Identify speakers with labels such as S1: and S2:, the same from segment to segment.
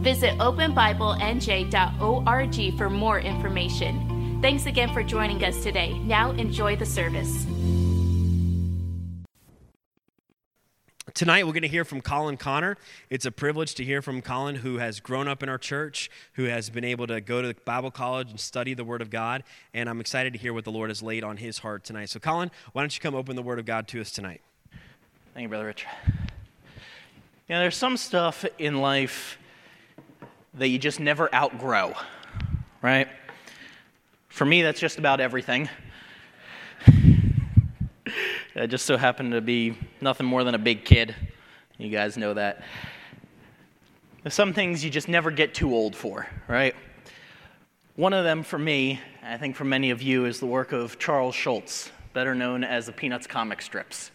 S1: Visit openbiblenj.org for more information. Thanks again for joining us today. Now enjoy the service.
S2: Tonight, we're going to hear from Colin Connor. It's a privilege to hear from Colin, who has grown up in our church, who has been able to go to Bible college and study the Word of God. And I'm excited to hear what the Lord has laid on his heart tonight. So, Colin, why don't you come open the Word of God to us tonight?
S3: Thank you, Brother Rich. Yeah, there's some stuff in life that you just never outgrow, right? For me, that's just about everything. I just so happen to be nothing more than a big kid. You guys know that. Some things you just never get too old for, right? One of them for me, I think for many of you, is the work of Charles Schulz, better known as the Peanuts comic strips.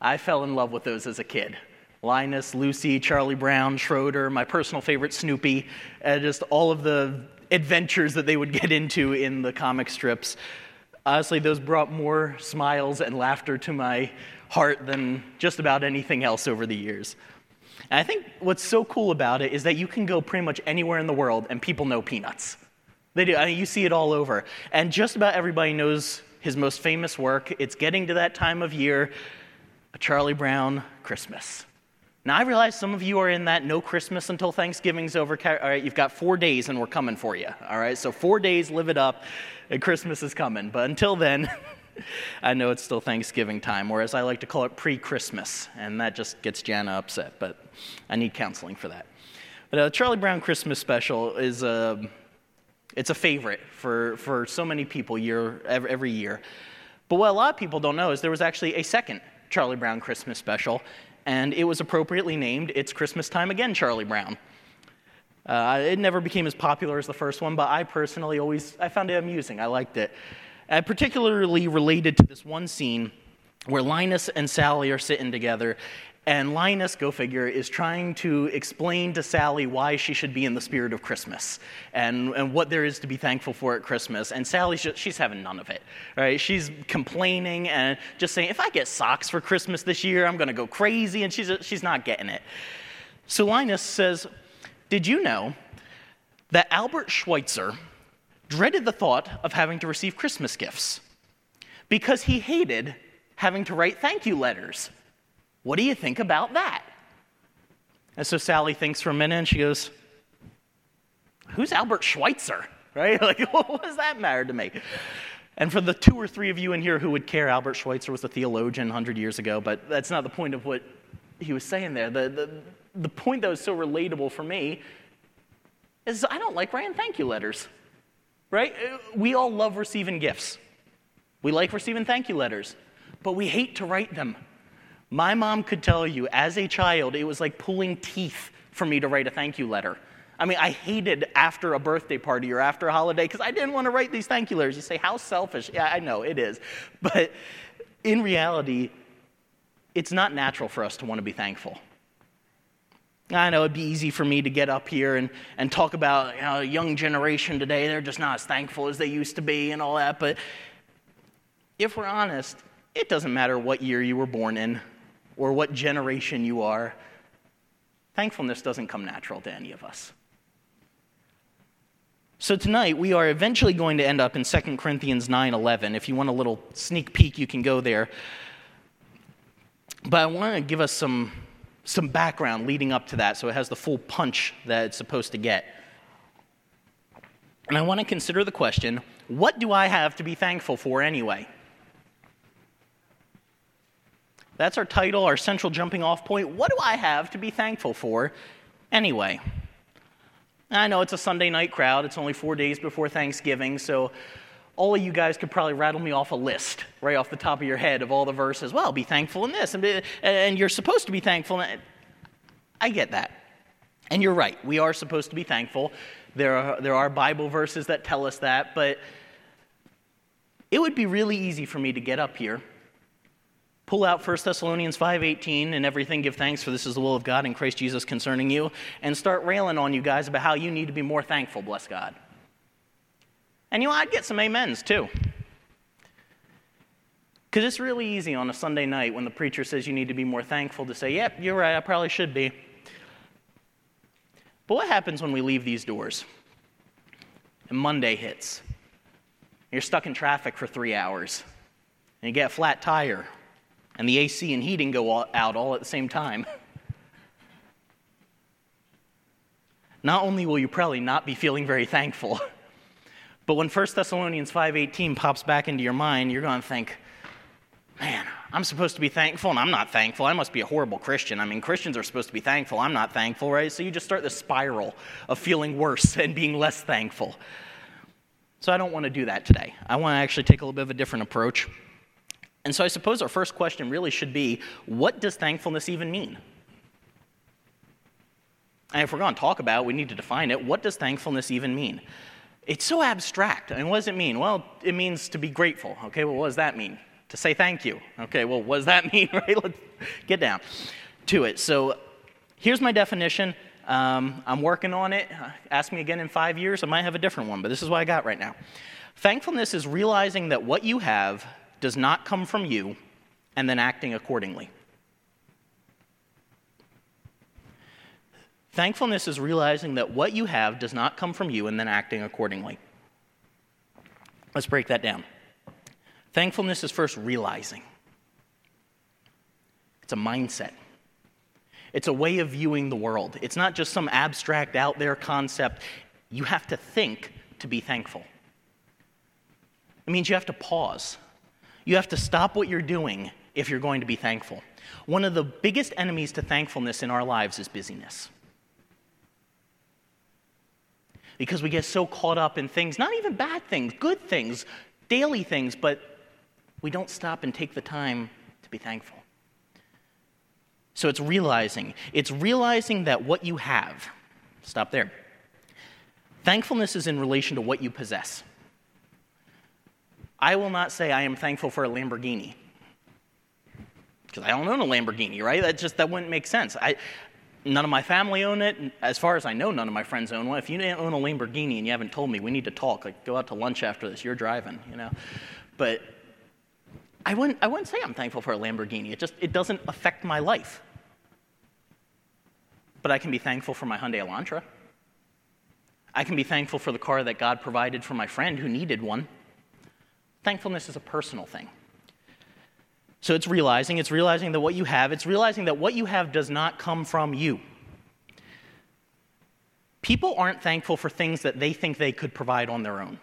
S3: I fell in love with those as a kid. Linus, Lucy, Charlie Brown, Schroeder, my personal favorite Snoopy, and just all of the adventures that they would get into in the comic strips. Honestly, those brought more smiles and laughter to my heart than just about anything else over the years. And I think what's so cool about it is that you can go pretty much anywhere in the world and people know Peanuts. They do. I mean, you see it all over. And just about everybody knows his most famous work. It's getting to that time of year, a Charlie Brown Christmas. Now, I realize some of you are in that no Christmas until Thanksgiving's over. All right, you've got four days and we're coming for you. All right, so four days, live it up, and Christmas is coming. But until then, I know it's still Thanksgiving time, whereas I like to call it, pre Christmas. And that just gets Jana upset, but I need counseling for that. But uh, Charlie Brown Christmas special is a, it's a favorite for, for so many people year, every year. But what a lot of people don't know is there was actually a second Charlie Brown Christmas special, and it was appropriately named It's Christmas Time Again, Charlie Brown. Uh, it never became as popular as the first one, but I personally always I found it amusing. I liked it. I particularly related to this one scene where Linus and Sally are sitting together, and Linus, go figure, is trying to explain to Sally why she should be in the spirit of Christmas and, and what there is to be thankful for at Christmas. And Sally's just, she's having none of it, right? She's complaining and just saying, if I get socks for Christmas this year, I'm going to go crazy. And she's, she's not getting it. So Linus says, Did you know that Albert Schweitzer dreaded the thought of having to receive Christmas gifts because he hated having to write thank you letters? What do you think about that? And so Sally thinks for a minute and she goes, Who's Albert Schweitzer? Right? Like, what does that matter to me? And for the two or three of you in here who would care, Albert Schweitzer was a theologian 100 years ago, but that's not the point of what he was saying there. The, the, the point that was so relatable for me is I don't like writing thank you letters, right? We all love receiving gifts. We like receiving thank you letters, but we hate to write them. My mom could tell you, as a child, it was like pulling teeth for me to write a thank you letter. I mean, I hated after a birthday party or after a holiday because I didn't want to write these thank you letters. You say, how selfish. Yeah, I know, it is. But in reality, it's not natural for us to want to be thankful. I know it'd be easy for me to get up here and, and talk about you know, young generation today. They're just not as thankful as they used to be and all that. But if we're honest, it doesn't matter what year you were born in or what generation you are, thankfulness doesn't come natural to any of us. So tonight we are eventually going to end up in 2 Corinthians 9:11. If you want a little sneak peek, you can go there. But I want to give us some some background leading up to that so it has the full punch that it's supposed to get. And I want to consider the question, what do I have to be thankful for anyway? That's our title, our central jumping off point. What do I have to be thankful for anyway? I know it's a Sunday night crowd. It's only four days before Thanksgiving, so all of you guys could probably rattle me off a list right off the top of your head of all the verses. Well, be thankful in this, and, you're supposed to be thankful. I get that. And you're right, we are supposed to be thankful. There are, there are Bible verses that tell us that, but it would be really easy for me to get up here, pull out 1 Thessalonians 5:18 and everything give thanks for this is the will of God in Christ Jesus concerning you and start railing on you guys about how you need to be more thankful, bless God. And you know, I'd get some amens too. Because it's really easy on a Sunday night when the preacher says you need to be more thankful to say, yep, you're right, I probably should be. But what happens when we leave these doors? And Monday hits. You're stuck in traffic for three hours, and you get a flat tire, and the AC and heating go out all at the same time. Not only will you probably not be feeling very thankful, but when 1 Thessalonians 5:18 pops back into your mind, you're going to think, man, I'm supposed to be thankful and I'm not thankful. I must be a horrible Christian. I mean, Christians are supposed to be thankful. I'm not thankful, right? So you just start this spiral of feeling worse and being less thankful. So I don't want to do that today. I want to actually take a little bit of a different approach. And so I suppose our first question really should be what does thankfulness even mean? And if we're going to talk about it, we need to define it. What does thankfulness even mean? It's so abstract. I mean, what does it mean? Well, it means to be grateful. Okay, well, what does that mean? To say thank you. Okay, well, what does that mean, right? Let's get down to it. So here's my definition. Um, I'm working on it. Ask me again in five years, I might have a different one, but this is what I got right now. Thankfulness is realizing that what you have does not come from you and then acting accordingly. Thankfulness is realizing that what you have does not come from you and then acting accordingly. Let's break that down. Thankfulness is first realizing, it's a mindset. It's a way of viewing the world. It's not just some abstract, out there concept. You have to think to be thankful. It means you have to pause. You have to stop what you're doing if you're going to be thankful. One of the biggest enemies to thankfulness in our lives is busyness. Because we get so caught up in things, not even bad things, good things, daily things, but we don't stop and take the time to be thankful. So it's realizing. It's realizing that what you have, stop there. Thankfulness is in relation to what you possess. I will not say I am thankful for a Lamborghini. Because I don't own a Lamborghini, right? That just that wouldn't make sense. I, none of my family own it. As far as I know, none of my friends own one. If you didn't own a Lamborghini and you haven't told me, we need to talk. Like, go out to lunch after this. You're driving, you know. But I wouldn't, I wouldn't say I'm thankful for a Lamborghini. It just it doesn't affect my life. But I can be thankful for my Hyundai Elantra. I can be thankful for the car that God provided for my friend who needed one. Thankfulness is a personal thing. So it's realizing, it's realizing that what you have, it's realizing that what you have does not come from you. People aren't thankful for things that they think they could provide on their own.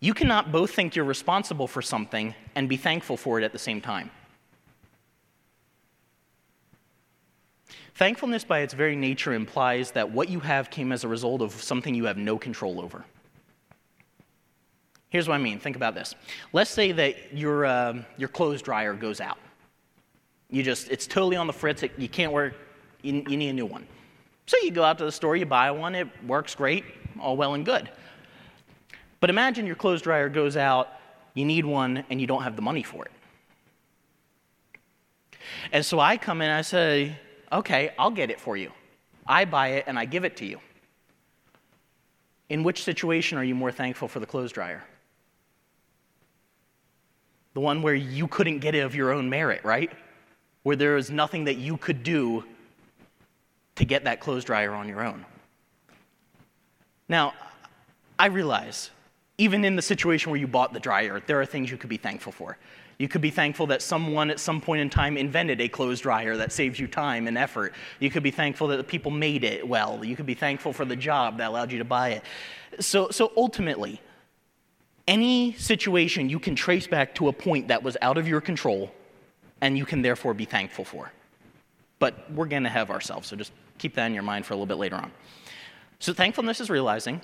S3: You cannot both think you're responsible for something and be thankful for it at the same time. Thankfulness, by its very nature, implies that what you have came as a result of something you have no control over. Here's what I mean think about this. Let's say that your, uh, your clothes dryer goes out. You just, it's totally on the fritz, it, you can't work, you, you need a new one. So you go out to the store, you buy one, it works great, all well and good. But imagine your clothes dryer goes out, you need one, and you don't have the money for it. And so I come in, I say, okay, I'll get it for you. I buy it and I give it to you. In which situation are you more thankful for the clothes dryer? The one where you couldn't get it of your own merit, right? Where there is nothing that you could do to get that clothes dryer on your own. Now, I realize, even in the situation where you bought the dryer, there are things you could be thankful for. You could be thankful that someone at some point in time invented a clothes dryer that saves you time and effort. You could be thankful that the people made it well. You could be thankful for the job that allowed you to buy it. So, so ultimately, any situation you can trace back to a point that was out of your control and you can therefore be thankful for. But we're going to have ourselves, so just keep that in your mind for a little bit later on. So, thankfulness is realizing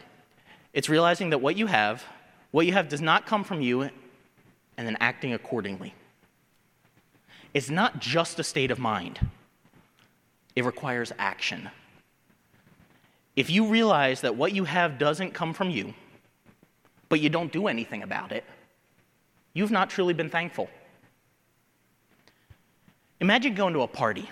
S3: it's realizing that what you have, what you have does not come from you and then acting accordingly. It's not just a state of mind. it requires action. If you realize that what you have doesn't come from you, but you don't do anything about it, you've not truly been thankful. Imagine going to a party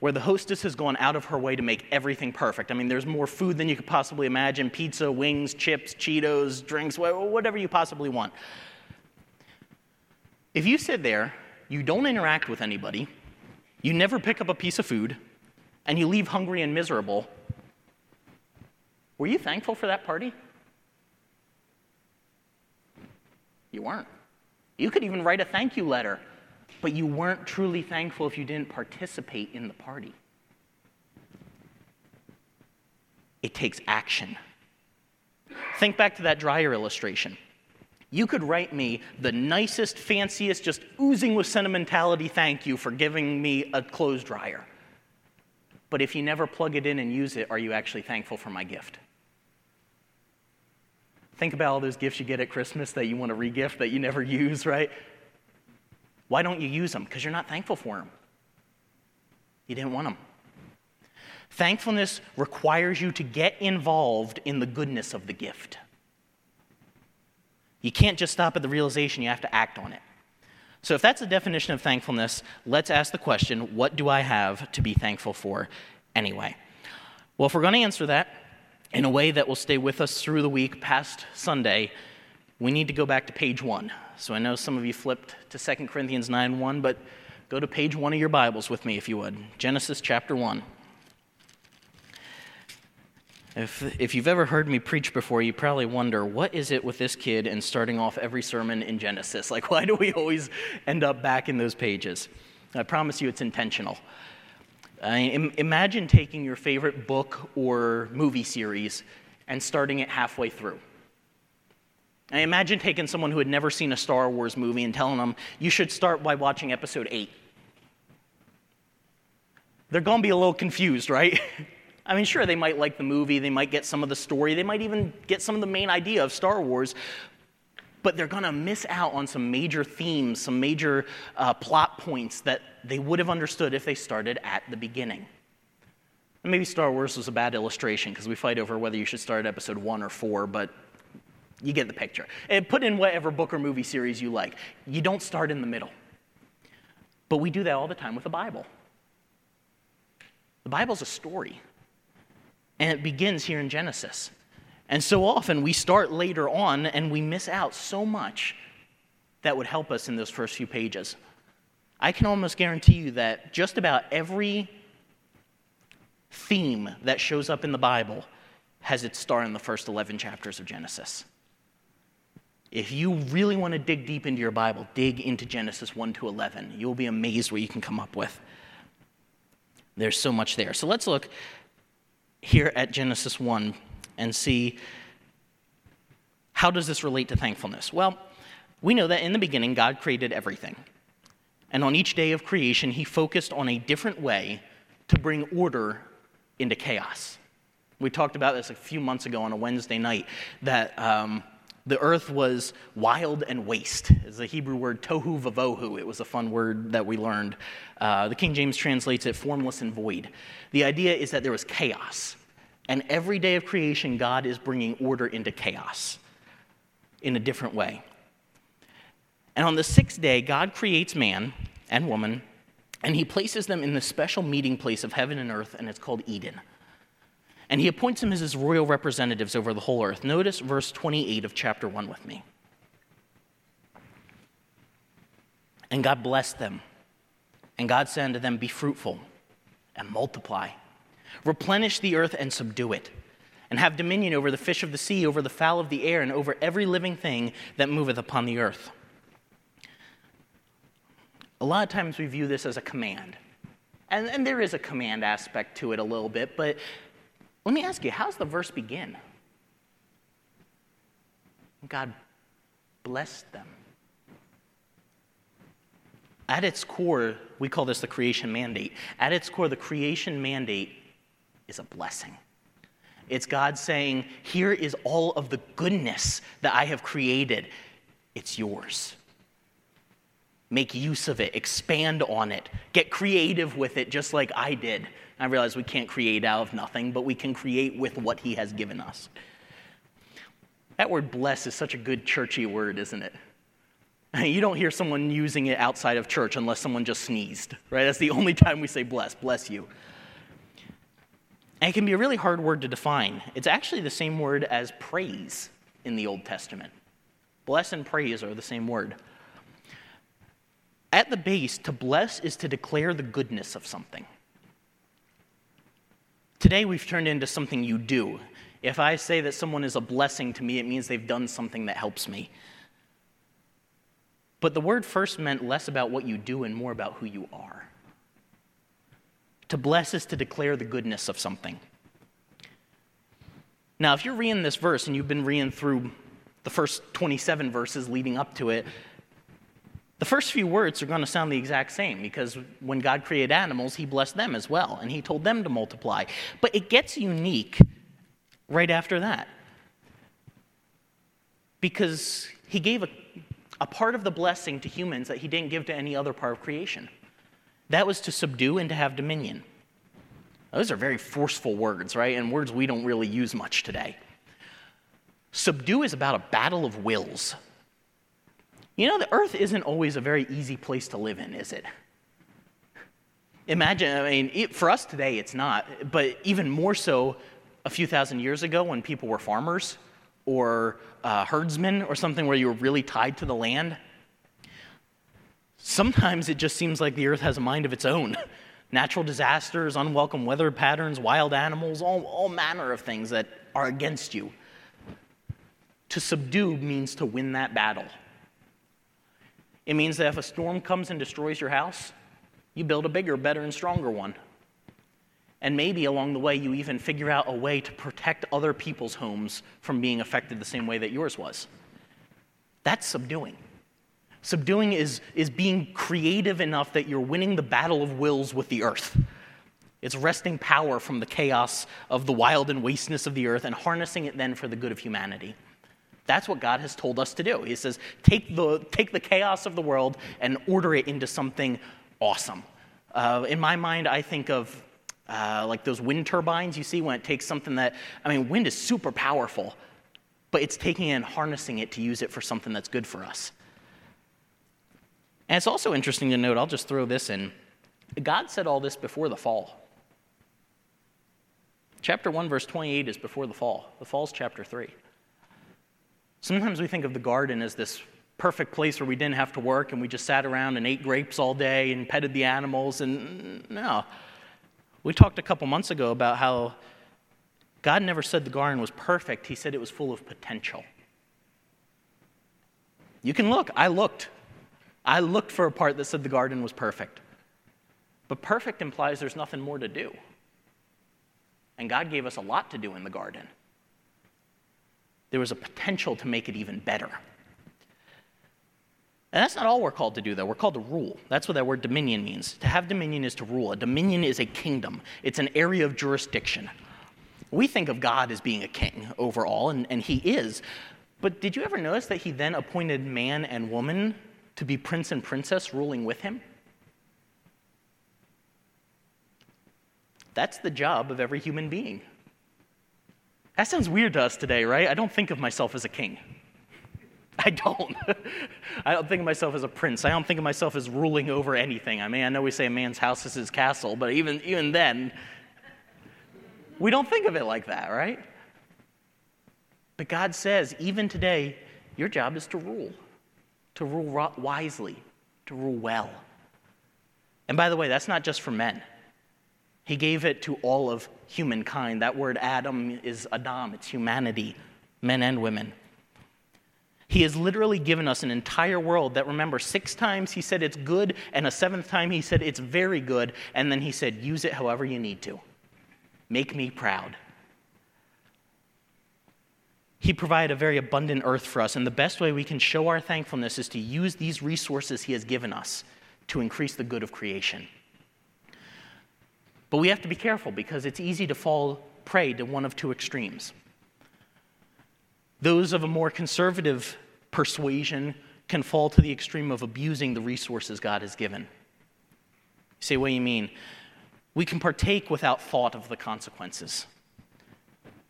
S3: where the hostess has gone out of her way to make everything perfect. I mean, there's more food than you could possibly imagine pizza, wings, chips, Cheetos, drinks, whatever you possibly want. If you sit there, you don't interact with anybody, you never pick up a piece of food, and you leave hungry and miserable, were you thankful for that party? You weren't. You could even write a thank you letter but you weren't truly thankful if you didn't participate in the party. It takes action. Think back to that dryer illustration. You could write me the nicest, fanciest, just oozing with sentimentality thank you for giving me a clothes dryer. But if you never plug it in and use it, are you actually thankful for my gift? Think about all those gifts you get at Christmas that you want to regift that you never use, right? Why don't you use them? Because you're not thankful for them. You didn't want them. Thankfulness requires you to get involved in the goodness of the gift. You can't just stop at the realization, you have to act on it. So, if that's the definition of thankfulness, let's ask the question what do I have to be thankful for anyway? Well, if we're going to answer that in a way that will stay with us through the week past Sunday, we need to go back to page one. So I know some of you flipped to 2 Corinthians 9 1, but go to page one of your Bibles with me if you would. Genesis chapter 1. If, if you've ever heard me preach before, you probably wonder what is it with this kid and starting off every sermon in Genesis? Like, why do we always end up back in those pages? I promise you it's intentional. I mean, imagine taking your favorite book or movie series and starting it halfway through. I imagine taking someone who had never seen a Star Wars movie and telling them, you should start by watching episode 8. They're going to be a little confused, right? I mean, sure, they might like the movie, they might get some of the story, they might even get some of the main idea of Star Wars, but they're going to miss out on some major themes, some major uh, plot points that they would have understood if they started at the beginning. And maybe Star Wars was a bad illustration because we fight over whether you should start at episode one or four, but you get the picture. And put in whatever book or movie series you like. You don't start in the middle. But we do that all the time with the Bible. The Bible's a story, and it begins here in Genesis. And so often we start later on and we miss out so much that would help us in those first few pages. I can almost guarantee you that just about every theme that shows up in the Bible has its start in the first 11 chapters of Genesis. If you really want to dig deep into your Bible, dig into Genesis 1 to 11. You'll be amazed what you can come up with. There's so much there. So let's look here at Genesis 1 and see how does this relate to thankfulness? Well, we know that in the beginning God created everything. And on each day of creation, he focused on a different way to bring order into chaos. We talked about this a few months ago on a Wednesday night that um, the earth was wild and waste. It's the Hebrew word tohu vavohu. It was a fun word that we learned. Uh, the King James translates it formless and void. The idea is that there was chaos. And every day of creation, God is bringing order into chaos in a different way. And on the sixth day, God creates man and woman, and he places them in the special meeting place of heaven and earth, and it's called Eden and he appoints them as his royal representatives over the whole earth. Notice verse 28 of chapter 1 with me. And God blessed them. And God said unto them, Be fruitful and multiply, replenish the earth and subdue it, and have dominion over the fish of the sea, over the fowl of the air, and over every living thing that moveth upon the earth. A lot of times we view this as a command. And, and there is a command aspect to it a little bit, but let me ask you, how's the verse begin? God blessed them. At its core, we call this the creation mandate. At its core, the creation mandate is a blessing. It's God saying, Here is all of the goodness that I have created. It's yours. Make use of it, expand on it, get creative with it, just like I did. I realize we can't create out of nothing, but we can create with what He has given us. That word bless is such a good churchy word, isn't it? You don't hear someone using it outside of church unless someone just sneezed, right? That's the only time we say bless, bless you. And it can be a really hard word to define. It's actually the same word as praise in the Old Testament. Bless and praise are the same word. At the base, to bless is to declare the goodness of something. Today, we've turned into something you do. If I say that someone is a blessing to me, it means they've done something that helps me. But the word first meant less about what you do and more about who you are. To bless is to declare the goodness of something. Now, if you're reading this verse and you've been reading through the first 27 verses leading up to it, the first few words are going to sound the exact same because when God created animals, He blessed them as well, and He told them to multiply. But it gets unique right after that because He gave a, a part of the blessing to humans that He didn't give to any other part of creation. That was to subdue and to have dominion. Those are very forceful words, right? And words we don't really use much today. Subdue is about a battle of wills. You know, the earth isn't always a very easy place to live in, is it? Imagine, I mean, it, for us today, it's not, but even more so a few thousand years ago when people were farmers or uh, herdsmen or something where you were really tied to the land. Sometimes it just seems like the earth has a mind of its own. Natural disasters, unwelcome weather patterns, wild animals, all, all manner of things that are against you. To subdue means to win that battle. It means that if a storm comes and destroys your house, you build a bigger, better, and stronger one. And maybe along the way, you even figure out a way to protect other people's homes from being affected the same way that yours was. That's subduing. Subduing is, is being creative enough that you're winning the battle of wills with the earth. It's wresting power from the chaos of the wild and wasteness of the earth and harnessing it then for the good of humanity. That's what God has told us to do. He says, take the, take the chaos of the world and order it into something awesome. Uh, in my mind, I think of uh, like those wind turbines you see when it takes something that, I mean, wind is super powerful, but it's taking it and harnessing it to use it for something that's good for us. And it's also interesting to note, I'll just throw this in. God said all this before the fall. Chapter 1, verse 28 is before the fall. The fall's chapter 3. Sometimes we think of the garden as this perfect place where we didn't have to work and we just sat around and ate grapes all day and petted the animals. And no. We talked a couple months ago about how God never said the garden was perfect, He said it was full of potential. You can look. I looked. I looked for a part that said the garden was perfect. But perfect implies there's nothing more to do. And God gave us a lot to do in the garden there was a potential to make it even better. And that's not all we're called to do, though. We're called to rule. That's what that word dominion means. To have dominion is to rule. A dominion is a kingdom, it's an area of jurisdiction. We think of God as being a king over all, and, and he is. But did you ever notice that he then appointed man and woman to be prince and princess ruling with him? That's the job of every human being. That sounds weird to us today, right? I don't think of myself as a king. I don't. I don't think of myself as a prince. I don't think of myself as ruling over anything. I mean, I know we say a man's house is his castle, but even, even then, we don't think of it like that, right? But God says, even today, your job is to rule, to rule wisely, to rule well. And by the way, that's not just for men. He gave it to all of humankind. That word Adam is Adam, it's humanity, men and women. He has literally given us an entire world that, remember, six times he said it's good, and a seventh time he said it's very good, and then he said, use it however you need to. Make me proud. He provided a very abundant earth for us, and the best way we can show our thankfulness is to use these resources he has given us to increase the good of creation. But we have to be careful because it's easy to fall prey to one of two extremes. Those of a more conservative persuasion can fall to the extreme of abusing the resources God has given. You say, what do you mean? We can partake without thought of the consequences.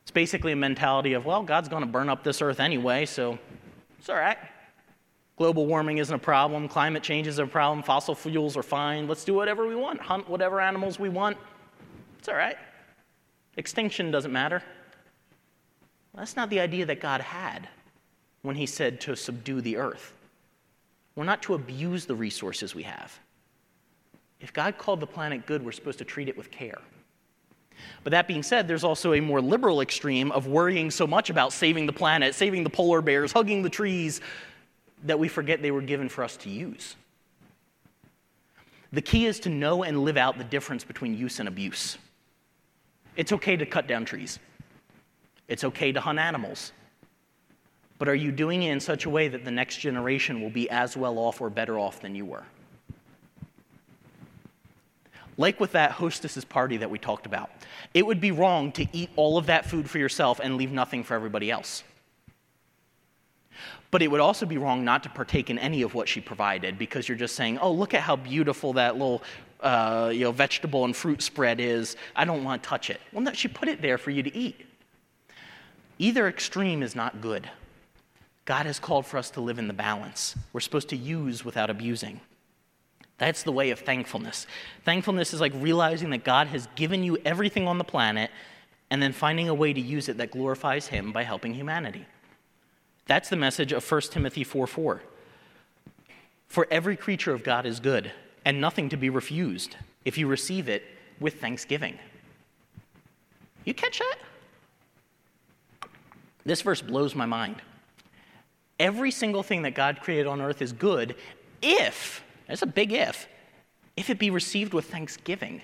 S3: It's basically a mentality of, well, God's going to burn up this earth anyway, so it's all right. Global warming isn't a problem. Climate change is a problem. Fossil fuels are fine. Let's do whatever we want, hunt whatever animals we want. It's all right. Extinction doesn't matter. Well, that's not the idea that God had when He said to subdue the earth. We're not to abuse the resources we have. If God called the planet good, we're supposed to treat it with care. But that being said, there's also a more liberal extreme of worrying so much about saving the planet, saving the polar bears, hugging the trees, that we forget they were given for us to use. The key is to know and live out the difference between use and abuse. It's okay to cut down trees, it's okay to hunt animals. But are you doing it in such a way that the next generation will be as well off or better off than you were? Like with that hostess's party that we talked about, it would be wrong to eat all of that food for yourself and leave nothing for everybody else. But it would also be wrong not to partake in any of what she provided because you're just saying, oh, look at how beautiful that little uh, you know, vegetable and fruit spread is. I don't want to touch it. Well, no, she put it there for you to eat. Either extreme is not good. God has called for us to live in the balance. We're supposed to use without abusing. That's the way of thankfulness. Thankfulness is like realizing that God has given you everything on the planet and then finding a way to use it that glorifies Him by helping humanity. That's the message of 1 Timothy 4 4. For every creature of God is good, and nothing to be refused if you receive it with thanksgiving. You catch that? This verse blows my mind. Every single thing that God created on earth is good if, that's a big if, if it be received with thanksgiving.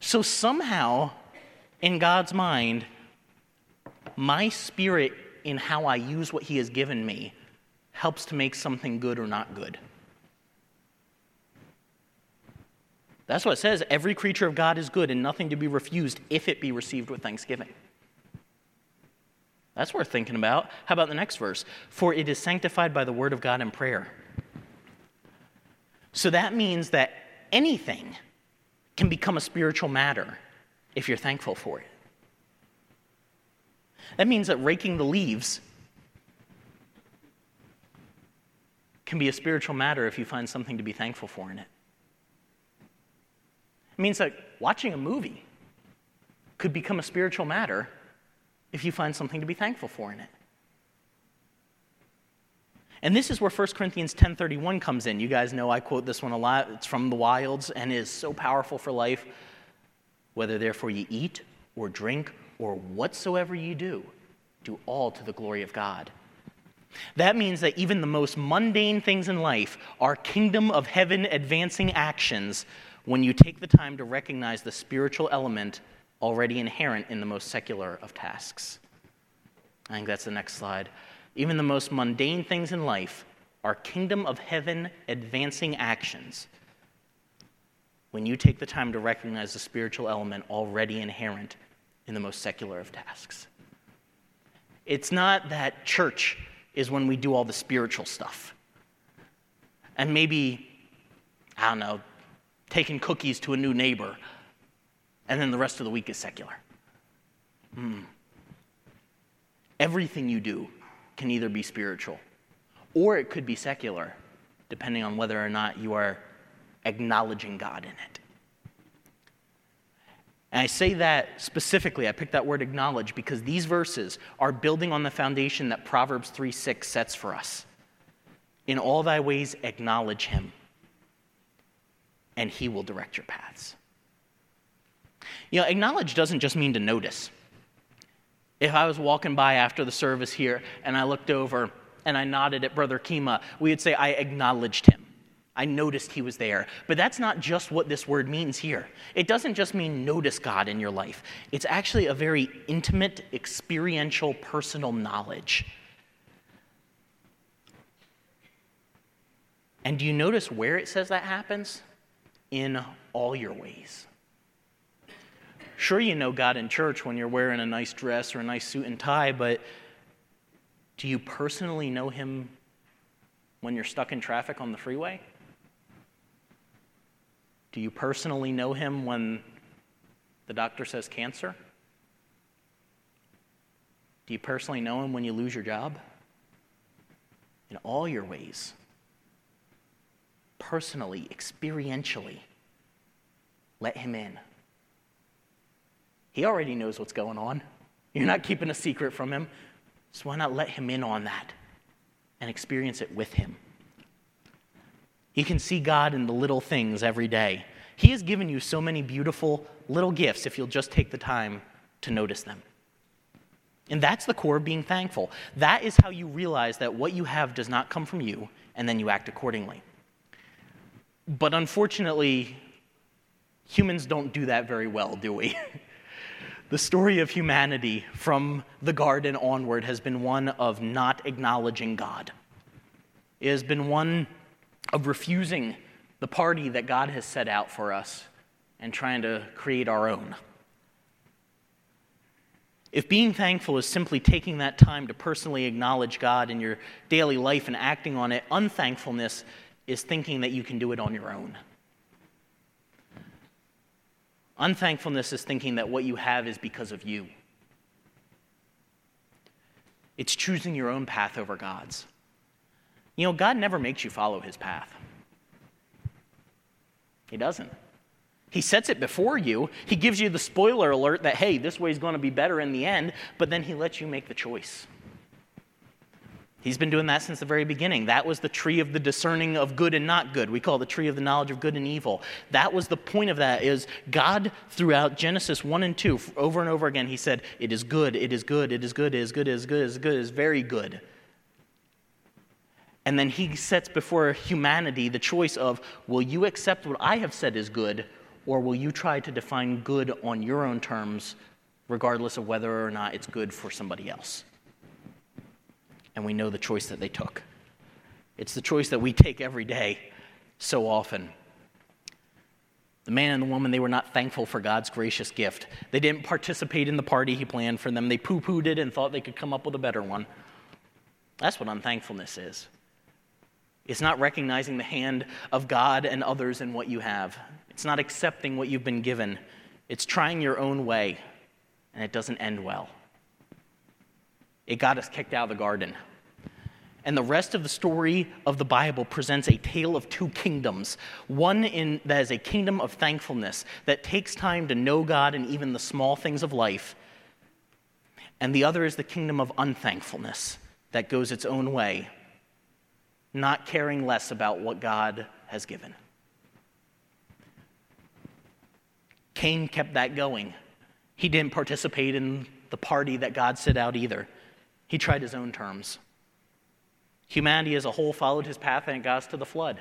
S3: So somehow, in God's mind, my spirit in how I use what He has given me helps to make something good or not good. That's what it says. Every creature of God is good and nothing to be refused if it be received with thanksgiving. That's worth thinking about. How about the next verse? For it is sanctified by the word of God and prayer. So that means that anything can become a spiritual matter if you're thankful for it. That means that raking the leaves can be a spiritual matter if you find something to be thankful for in it. It means that watching a movie could become a spiritual matter if you find something to be thankful for in it. And this is where 1 Corinthians 10:31 comes in. You guys know I quote this one a lot. It's from the wilds and is so powerful for life. Whether therefore you eat or drink or whatsoever you do, do all to the glory of God. That means that even the most mundane things in life are kingdom of heaven advancing actions when you take the time to recognize the spiritual element already inherent in the most secular of tasks. I think that's the next slide. Even the most mundane things in life are kingdom of heaven advancing actions when you take the time to recognize the spiritual element already inherent in the most secular of tasks. It's not that church is when we do all the spiritual stuff. And maybe, I don't know, taking cookies to a new neighbor, and then the rest of the week is secular. Mm. Everything you do can either be spiritual or it could be secular, depending on whether or not you are acknowledging God in it. And I say that specifically, I picked that word acknowledge because these verses are building on the foundation that Proverbs 3 6 sets for us. In all thy ways, acknowledge him, and he will direct your paths. You know, acknowledge doesn't just mean to notice. If I was walking by after the service here and I looked over and I nodded at Brother Kima, we would say, I acknowledged him. I noticed he was there. But that's not just what this word means here. It doesn't just mean notice God in your life, it's actually a very intimate, experiential, personal knowledge. And do you notice where it says that happens? In all your ways. Sure, you know God in church when you're wearing a nice dress or a nice suit and tie, but Do you personally know him when you're stuck in traffic on the freeway? Do you personally know him when the doctor says cancer? Do you personally know him when you lose your job? In all your ways, personally, experientially, let him in. He already knows what's going on. You're not keeping a secret from him. So why not let him in on that and experience it with him? You can see God in the little things every day. He has given you so many beautiful little gifts if you'll just take the time to notice them. And that's the core of being thankful. That is how you realize that what you have does not come from you, and then you act accordingly. But unfortunately, humans don't do that very well, do we? the story of humanity from the garden onward has been one of not acknowledging God. It has been one of refusing the party that God has set out for us and trying to create our own. If being thankful is simply taking that time to personally acknowledge God in your daily life and acting on it, unthankfulness is thinking that you can do it on your own. Unthankfulness is thinking that what you have is because of you. It's choosing your own path over God's. You know, God never makes you follow his path. He doesn't. He sets it before you. He gives you the spoiler alert that, hey, this way is going to be better in the end, but then he lets you make the choice. He's been doing that since the very beginning. That was the tree of the discerning of good and not good. We call the tree of the knowledge of good and evil. That was the point of that is God throughout Genesis 1 and 2 over and over again he said it is good, it is good, it is good, it is good, it is good, it is good, it is very good. And then he sets before humanity the choice of will you accept what I have said is good or will you try to define good on your own terms regardless of whether or not it's good for somebody else? And we know the choice that they took. It's the choice that we take every day so often. The man and the woman, they were not thankful for God's gracious gift. They didn't participate in the party he planned for them. They poo pooed it and thought they could come up with a better one. That's what unthankfulness is. It's not recognizing the hand of God and others in what you have. It's not accepting what you've been given. It's trying your own way, and it doesn't end well. It got us kicked out of the garden. And the rest of the story of the Bible presents a tale of two kingdoms. One in, that is a kingdom of thankfulness that takes time to know God and even the small things of life. And the other is the kingdom of unthankfulness that goes its own way, not caring less about what God has given. Cain kept that going. He didn't participate in the party that God set out either. He tried his own terms. Humanity as a whole followed his path and it got us to the flood.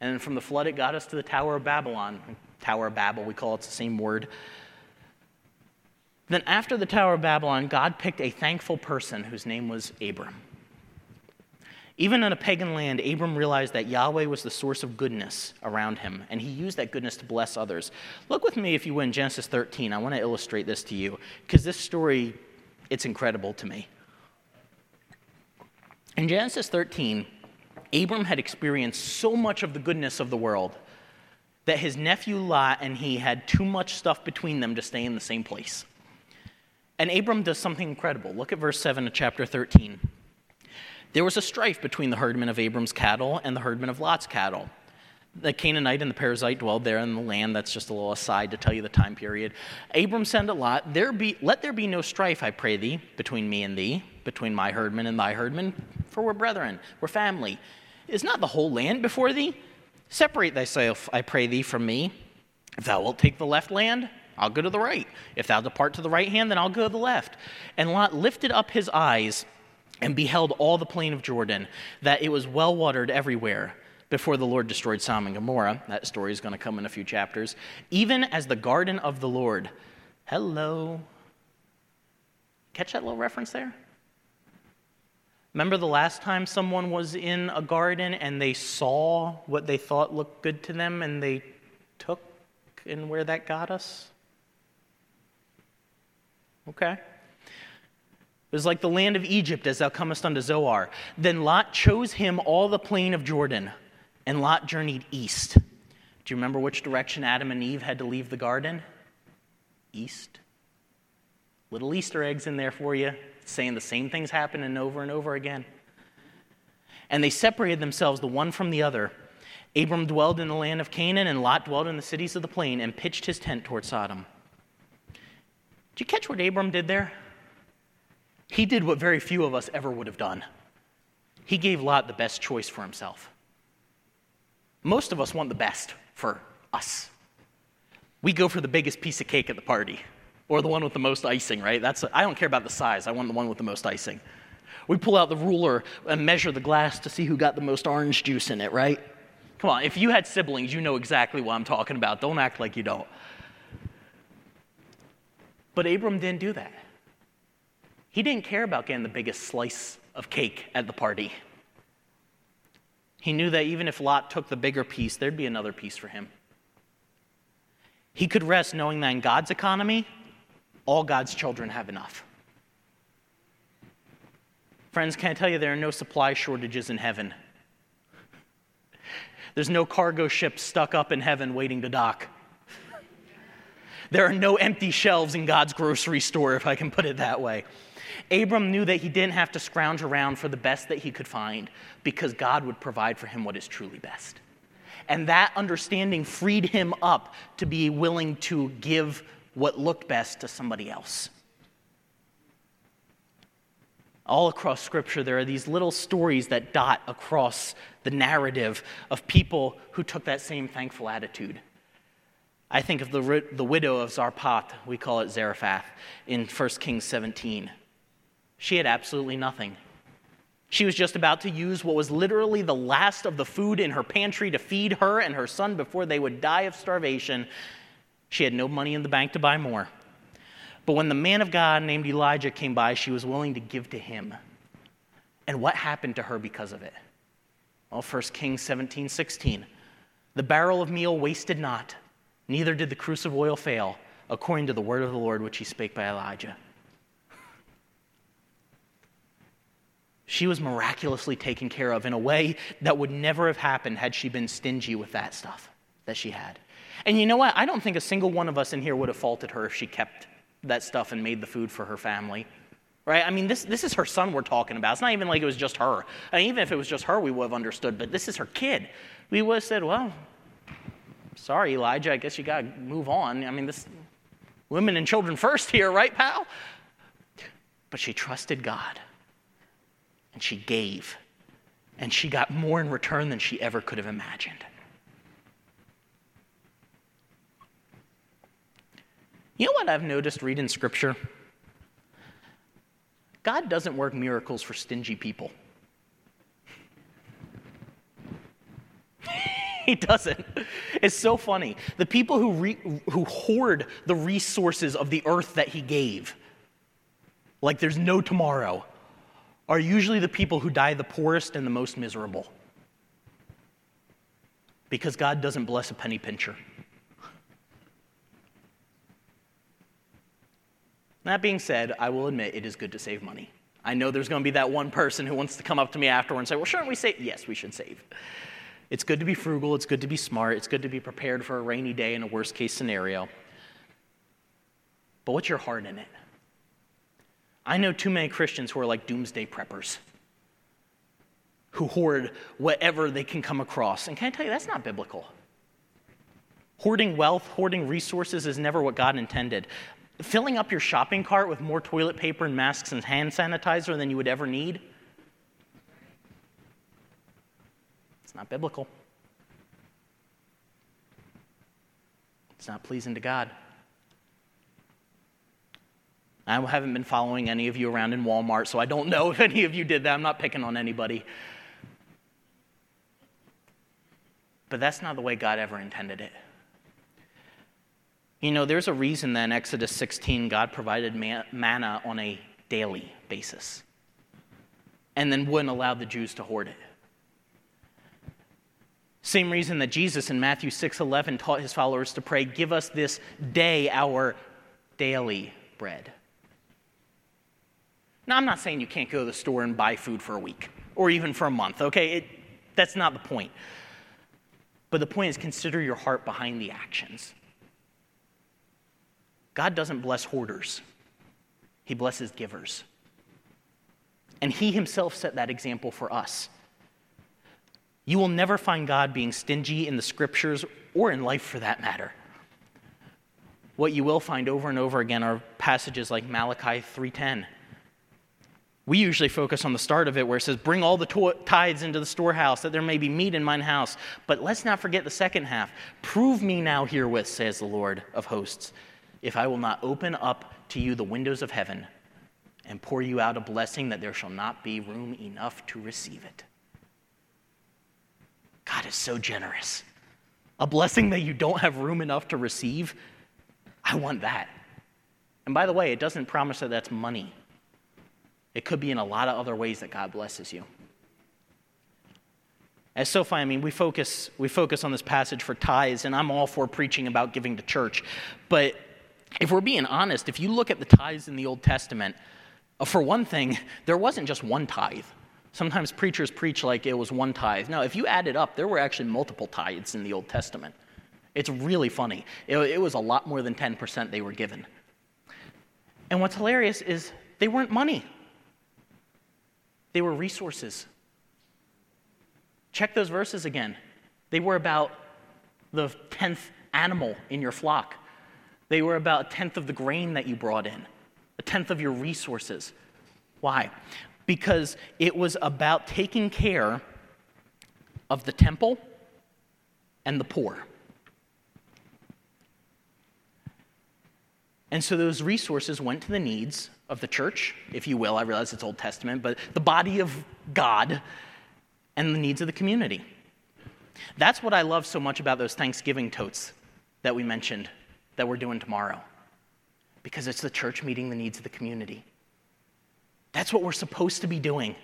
S3: And from the flood, it got us to the Tower of Babylon. Tower of Babel, we call it the same word. Then, after the Tower of Babylon, God picked a thankful person whose name was Abram. Even in a pagan land, Abram realized that Yahweh was the source of goodness around him, and he used that goodness to bless others. Look with me, if you would, in Genesis 13. I want to illustrate this to you, because this story, it's incredible to me. In Genesis 13, Abram had experienced so much of the goodness of the world that his nephew Lot and he had too much stuff between them to stay in the same place. And Abram does something incredible. Look at verse 7 of chapter 13. There was a strife between the herdmen of Abram's cattle and the herdmen of Lot's cattle. The Canaanite and the Perizzite dwelled there in the land. That's just a little aside to tell you the time period. Abram said to Lot, there be, Let there be no strife, I pray thee, between me and thee, between my herdmen and thy herdmen, for we're brethren, we're family. Is not the whole land before thee? Separate thyself, I pray thee, from me. If thou wilt take the left land, I'll go to the right. If thou depart to the right hand, then I'll go to the left. And Lot lifted up his eyes and beheld all the plain of Jordan, that it was well watered everywhere before the Lord destroyed Sodom and Gomorrah. That story is going to come in a few chapters. Even as the garden of the Lord. Hello. Catch that little reference there? Remember the last time someone was in a garden and they saw what they thought looked good to them and they took and where that got us? Okay. It was like the land of Egypt as thou comest unto Zoar. Then Lot chose him all the plain of Jordan, and Lot journeyed east. Do you remember which direction Adam and Eve had to leave the garden? East. Little Easter eggs in there for you, saying the same things happening over and over again. And they separated themselves the one from the other. Abram dwelled in the land of Canaan, and Lot dwelled in the cities of the plain and pitched his tent toward Sodom. Did you catch what Abram did there? He did what very few of us ever would have done. He gave Lot the best choice for himself. Most of us want the best for us. We go for the biggest piece of cake at the party or the one with the most icing, right? That's I don't care about the size. I want the one with the most icing. We pull out the ruler and measure the glass to see who got the most orange juice in it, right? Come on, if you had siblings, you know exactly what I'm talking about. Don't act like you don't. But Abram didn't do that. He didn't care about getting the biggest slice of cake at the party. He knew that even if Lot took the bigger piece, there'd be another piece for him. He could rest knowing that in God's economy, all God's children have enough. Friends, can I tell you there are no supply shortages in heaven? There's no cargo ship stuck up in heaven waiting to dock. There are no empty shelves in God's grocery store, if I can put it that way. Abram knew that he didn't have to scrounge around for the best that he could find because God would provide for him what is truly best. And that understanding freed him up to be willing to give what looked best to somebody else. All across Scripture, there are these little stories that dot across the narrative of people who took that same thankful attitude. I think of the, the widow of Zarephath, we call it Zarephath, in 1 Kings 17. She had absolutely nothing. She was just about to use what was literally the last of the food in her pantry to feed her and her son before they would die of starvation. She had no money in the bank to buy more. But when the man of God named Elijah came by, she was willing to give to him. And what happened to her because of it? Well, 1 Kings 17 16. The barrel of meal wasted not, neither did the cruse of oil fail, according to the word of the Lord which he spake by Elijah. She was miraculously taken care of in a way that would never have happened had she been stingy with that stuff that she had. And you know what? I don't think a single one of us in here would have faulted her if she kept that stuff and made the food for her family. Right? I mean, this, this is her son we're talking about. It's not even like it was just her. I mean, even if it was just her, we would have understood, but this is her kid. We would have said, well, sorry, Elijah, I guess you got to move on. I mean, this women and children first here, right, pal? But she trusted God and she gave. And she got more in return than she ever could have imagined. You know what I've noticed reading scripture? God doesn't work miracles for stingy people. he doesn't. It's so funny. The people who, re- who hoard the resources of the earth that he gave, like there's no tomorrow, are usually the people who die the poorest and the most miserable. Because God doesn't bless a penny pincher. That being said, I will admit it is good to save money. I know there's going to be that one person who wants to come up to me afterward and say, Well, shouldn't we save? Yes, we should save. It's good to be frugal, it's good to be smart, it's good to be prepared for a rainy day in a worst case scenario. But what's your heart in it? I know too many Christians who are like doomsday preppers, who hoard whatever they can come across. And can I tell you, that's not biblical. Hoarding wealth, hoarding resources is never what God intended. Filling up your shopping cart with more toilet paper and masks and hand sanitizer than you would ever need, it's not biblical. It's not pleasing to God. I haven't been following any of you around in Walmart, so I don't know if any of you did that. I'm not picking on anybody. But that's not the way God ever intended it. You know, there's a reason that in Exodus 16, God provided manna on a daily basis and then wouldn't allow the Jews to hoard it. Same reason that Jesus in Matthew 6:11 taught his followers to pray, "Give us this day our daily bread." Now, I'm not saying you can't go to the store and buy food for a week or even for a month, okay? It, that's not the point. But the point is consider your heart behind the actions. God doesn't bless hoarders, He blesses givers. And He Himself set that example for us. You will never find God being stingy in the scriptures or in life for that matter. What you will find over and over again are passages like Malachi 3:10. We usually focus on the start of it where it says, Bring all the to- tithes into the storehouse, that there may be meat in mine house. But let's not forget the second half. Prove me now herewith, says the Lord of hosts, if I will not open up to you the windows of heaven and pour you out a blessing that there shall not be room enough to receive it. God is so generous. A blessing that you don't have room enough to receive, I want that. And by the way, it doesn't promise that that's money. It could be in a lot of other ways that God blesses you. As SoFi, I mean, we focus, we focus on this passage for tithes, and I'm all for preaching about giving to church. But if we're being honest, if you look at the tithes in the Old Testament, uh, for one thing, there wasn't just one tithe. Sometimes preachers preach like it was one tithe. No, if you add it up, there were actually multiple tithes in the Old Testament. It's really funny. It, it was a lot more than 10% they were given. And what's hilarious is they weren't money, they were resources. Check those verses again. They were about the 10th animal in your flock, they were about a tenth of the grain that you brought in, a tenth of your resources. Why? Because it was about taking care of the temple and the poor. And so those resources went to the needs of the church, if you will. I realize it's Old Testament, but the body of God and the needs of the community. That's what I love so much about those Thanksgiving totes that we mentioned that we're doing tomorrow. Because it's the church meeting the needs of the community. That's what we're supposed to be doing.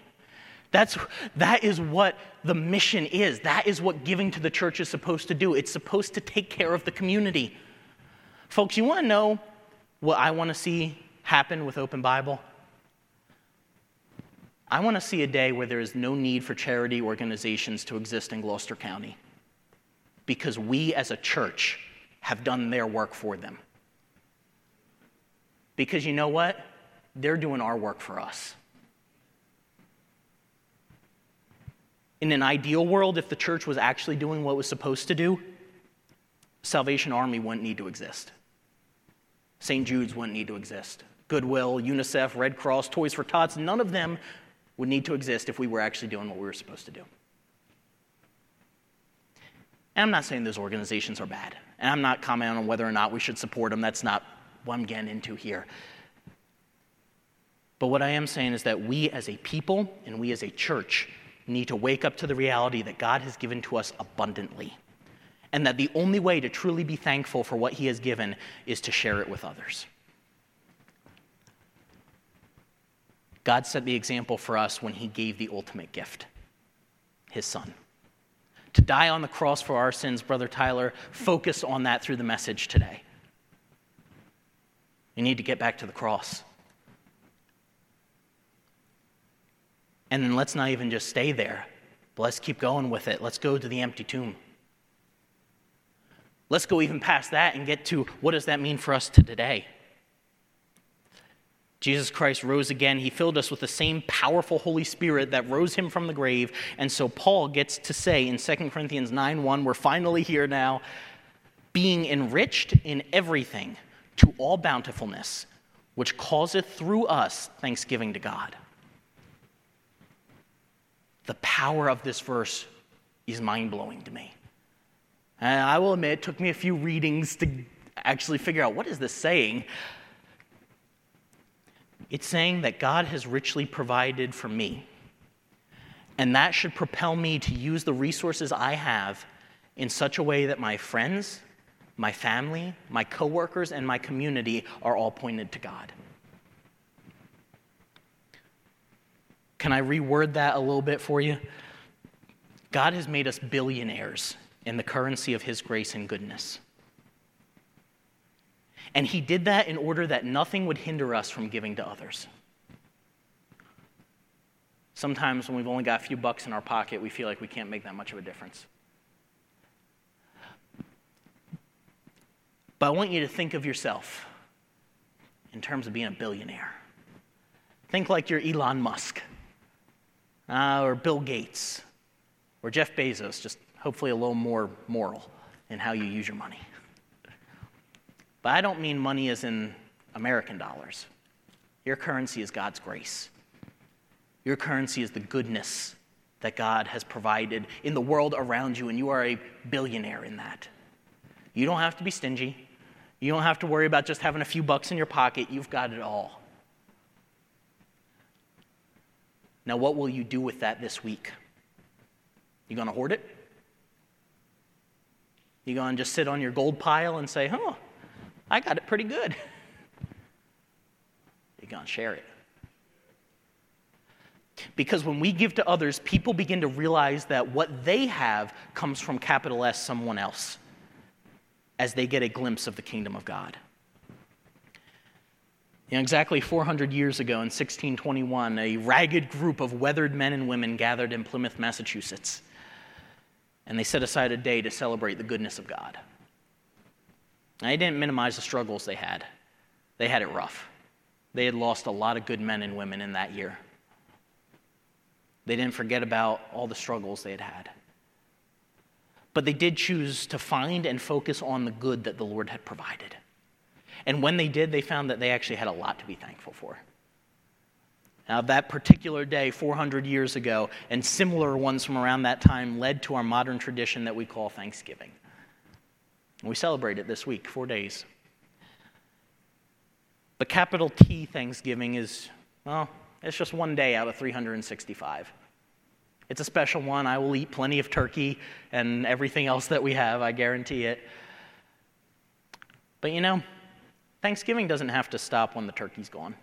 S3: That's, that is what the mission is. That is what giving to the church is supposed to do. It's supposed to take care of the community. Folks, you want to know what I want to see happen with Open Bible? I want to see a day where there is no need for charity organizations to exist in Gloucester County because we as a church have done their work for them. Because you know what? They're doing our work for us. In an ideal world, if the church was actually doing what it was supposed to do, Salvation Army wouldn't need to exist. St. Jude's wouldn't need to exist. Goodwill, UNICEF, Red Cross, Toys for Tots, none of them would need to exist if we were actually doing what we were supposed to do. And I'm not saying those organizations are bad. And I'm not commenting on whether or not we should support them. That's not what I'm getting into here. But what I am saying is that we as a people and we as a church need to wake up to the reality that God has given to us abundantly and that the only way to truly be thankful for what He has given is to share it with others. God set the example for us when He gave the ultimate gift His Son. To die on the cross for our sins, Brother Tyler, focus on that through the message today. You need to get back to the cross. And then let's not even just stay there, but let's keep going with it. Let's go to the empty tomb. Let's go even past that and get to what does that mean for us to today? Jesus Christ rose again. He filled us with the same powerful Holy Spirit that rose him from the grave. And so Paul gets to say in 2 Corinthians 9 1, we're finally here now, being enriched in everything to all bountifulness, which causeth through us thanksgiving to God. The power of this verse is mind blowing to me. And I will admit, it took me a few readings to actually figure out what is this saying. It's saying that God has richly provided for me. And that should propel me to use the resources I have in such a way that my friends, my family, my coworkers, and my community are all pointed to God. Can I reword that a little bit for you? God has made us billionaires in the currency of His grace and goodness. And he did that in order that nothing would hinder us from giving to others. Sometimes when we've only got a few bucks in our pocket, we feel like we can't make that much of a difference. But I want you to think of yourself in terms of being a billionaire. Think like you're Elon Musk, uh, or Bill Gates, or Jeff Bezos, just hopefully a little more moral in how you use your money. But I don't mean money as in American dollars. Your currency is God's grace. Your currency is the goodness that God has provided in the world around you, and you are a billionaire in that. You don't have to be stingy. You don't have to worry about just having a few bucks in your pocket. You've got it all. Now, what will you do with that this week? You going to hoard it? You going to just sit on your gold pile and say, huh, I got it pretty good? You going to share it? Because when we give to others, people begin to realize that what they have comes from capital S, someone else as they get a glimpse of the kingdom of God. You know, exactly 400 years ago in 1621, a ragged group of weathered men and women gathered in Plymouth, Massachusetts, and they set aside a day to celebrate the goodness of God. They didn't minimize the struggles they had, they had it rough. They had lost a lot of good men and women in that year. They didn't forget about all the struggles they had had. But they did choose to find and focus on the good that the Lord had provided. And when they did, they found that they actually had a lot to be thankful for. Now, that particular day, 400 years ago, and similar ones from around that time, led to our modern tradition that we call Thanksgiving. We celebrate it this week, four days. But capital T Thanksgiving is, well, it's just one day out of 365. It's a special one. I will eat plenty of turkey and everything else that we have, I guarantee it. But you know, Thanksgiving doesn't have to stop when the turkey's gone.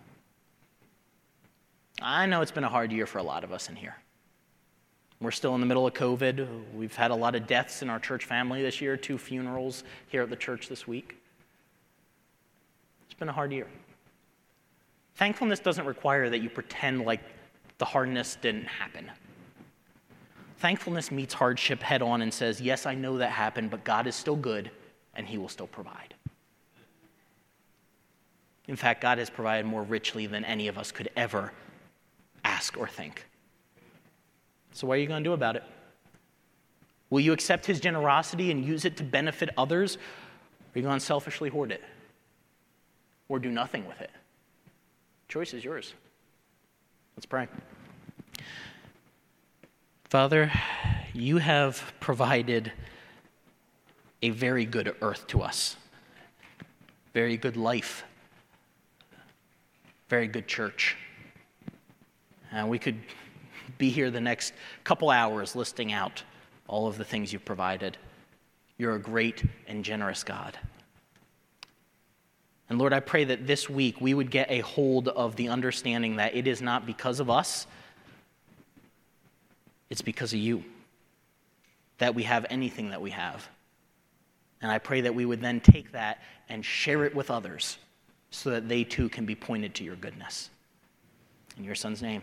S3: I know it's been a hard year for a lot of us in here. We're still in the middle of COVID. We've had a lot of deaths in our church family this year, two funerals here at the church this week. It's been a hard year. Thankfulness doesn't require that you pretend like the hardness didn't happen. Thankfulness meets hardship head on and says, Yes, I know that happened, but God is still good and He will still provide. In fact, God has provided more richly than any of us could ever ask or think. So, what are you going to do about it? Will you accept His generosity and use it to benefit others? Or are you going to selfishly hoard it? Or do nothing with it? choice is yours. Let's pray. Father, you have provided a very good earth to us, very good life, very good church. And we could be here the next couple hours listing out all of the things you've provided. You're a great and generous God. And Lord, I pray that this week we would get a hold of the understanding that it is not because of us it's because of you that we have anything that we have. And I pray that we would then take that and share it with others so that they too can be pointed to your goodness. In your son's name.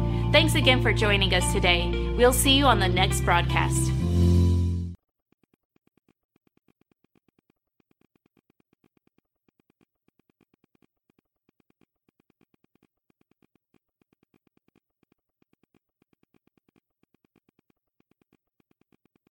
S1: Thanks again for joining us today. We'll see you on the next broadcast.